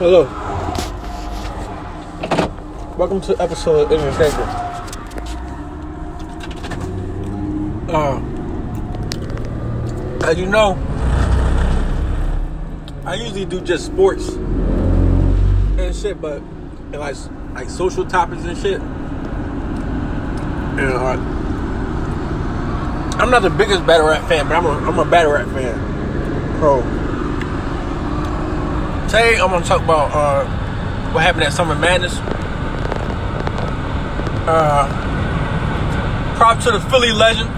Hello. Welcome to episode of Thinker. Uh, as you know, I usually do just sports and shit, but and like like social topics and shit. And uh, I'm not the biggest battle rap fan, but I'm a I'm a battle rap fan. Pro. Today I'm gonna talk about uh, what happened at Summer Madness. Uh, prop to the Philly legend.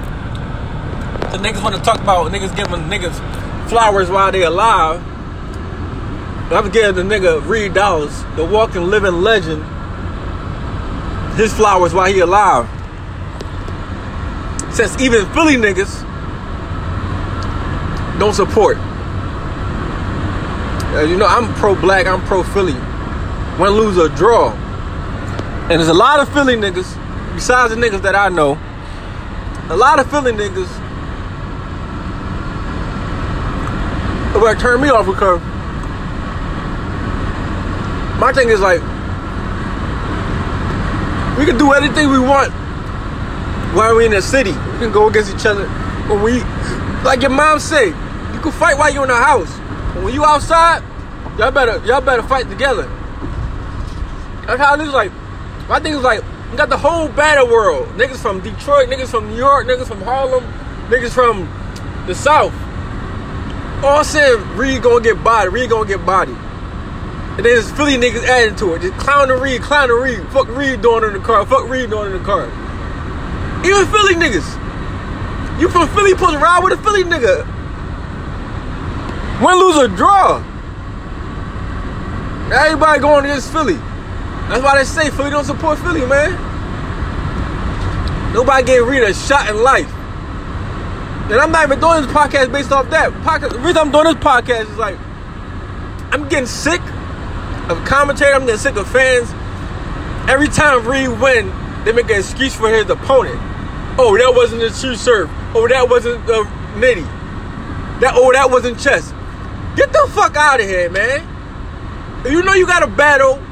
The niggas want to talk about niggas giving niggas flowers while they alive. I'm giving the nigga Reed Dollaz, the walking living legend, his flowers while he alive. Since even Philly niggas don't support. Uh, you know, I'm pro black, I'm pro Philly. Win, lose, or draw. And there's a lot of Philly niggas, besides the niggas that I know, a lot of Philly niggas like turn me off because my thing is like we can do anything we want while we're in the city. We can go against each other. When we like your mom say, you can fight while you're in the house. When you outside, y'all better y'all better fight together. That's how this is like. My thing is like, you got the whole battle world. Niggas from Detroit, niggas from New York, niggas from Harlem, niggas from the South. All saying Reed gonna get body, Reed gonna get body. And then there's Philly niggas adding to it. Just clown the Reed, clown the Reed. Fuck Reed doing in the car. Fuck Reed doing in the car. Even Philly niggas. You from Philly, supposed to ride with a Philly nigga. Win, lose, or draw. Everybody going against Philly. That's why they say Philly don't support Philly, man. Nobody gave Reed a shot in life. And I'm not even doing this podcast based off that. Podcast, the reason I'm doing this podcast is like, I'm getting sick of commentary. I'm getting sick of fans. Every time Reed win, they make an excuse for his opponent. Oh, that wasn't a true serve. Oh, that wasn't the nitty. That oh, that wasn't chess. Get the fuck out of here, man. You know you got a battle,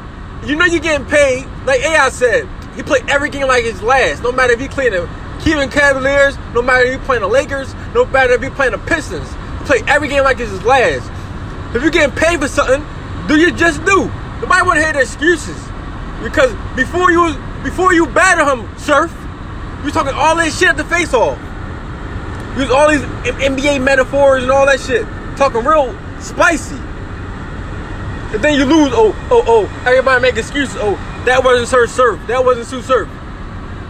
you know you're getting paid. Like AI said, he played every game like his last. No matter if he playing the Cleveland Cavaliers, no matter if he playing the Lakers, no matter if he playing the Pistons. He play every game like it's his last. If you're getting paid for something, do you just do? Nobody want to hear the excuses. Because before you before you batter him, Surf, you talking all this shit at the face off. Use all these NBA metaphors and all that shit. Talking real spicy. And then you lose. Oh, oh, oh. Everybody make excuses. Oh, that wasn't Sir serve. That wasn't Sue serve.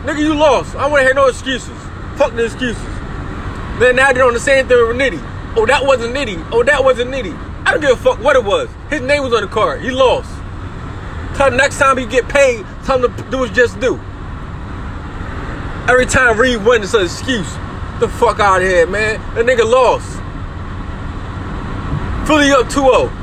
Nigga, you lost. I want to hear no excuses. Fuck the excuses. Then now they're on the same thing with Nitty. Oh, that wasn't Nitty. Oh, that wasn't Nitty. I don't give a fuck what it was. His name was on the card. He lost. Tell next time he get paid, tell him to do his just do. Every time Reed wins, it's an excuse. The fuck out of here, man. That nigga lost. Philly up 2-0.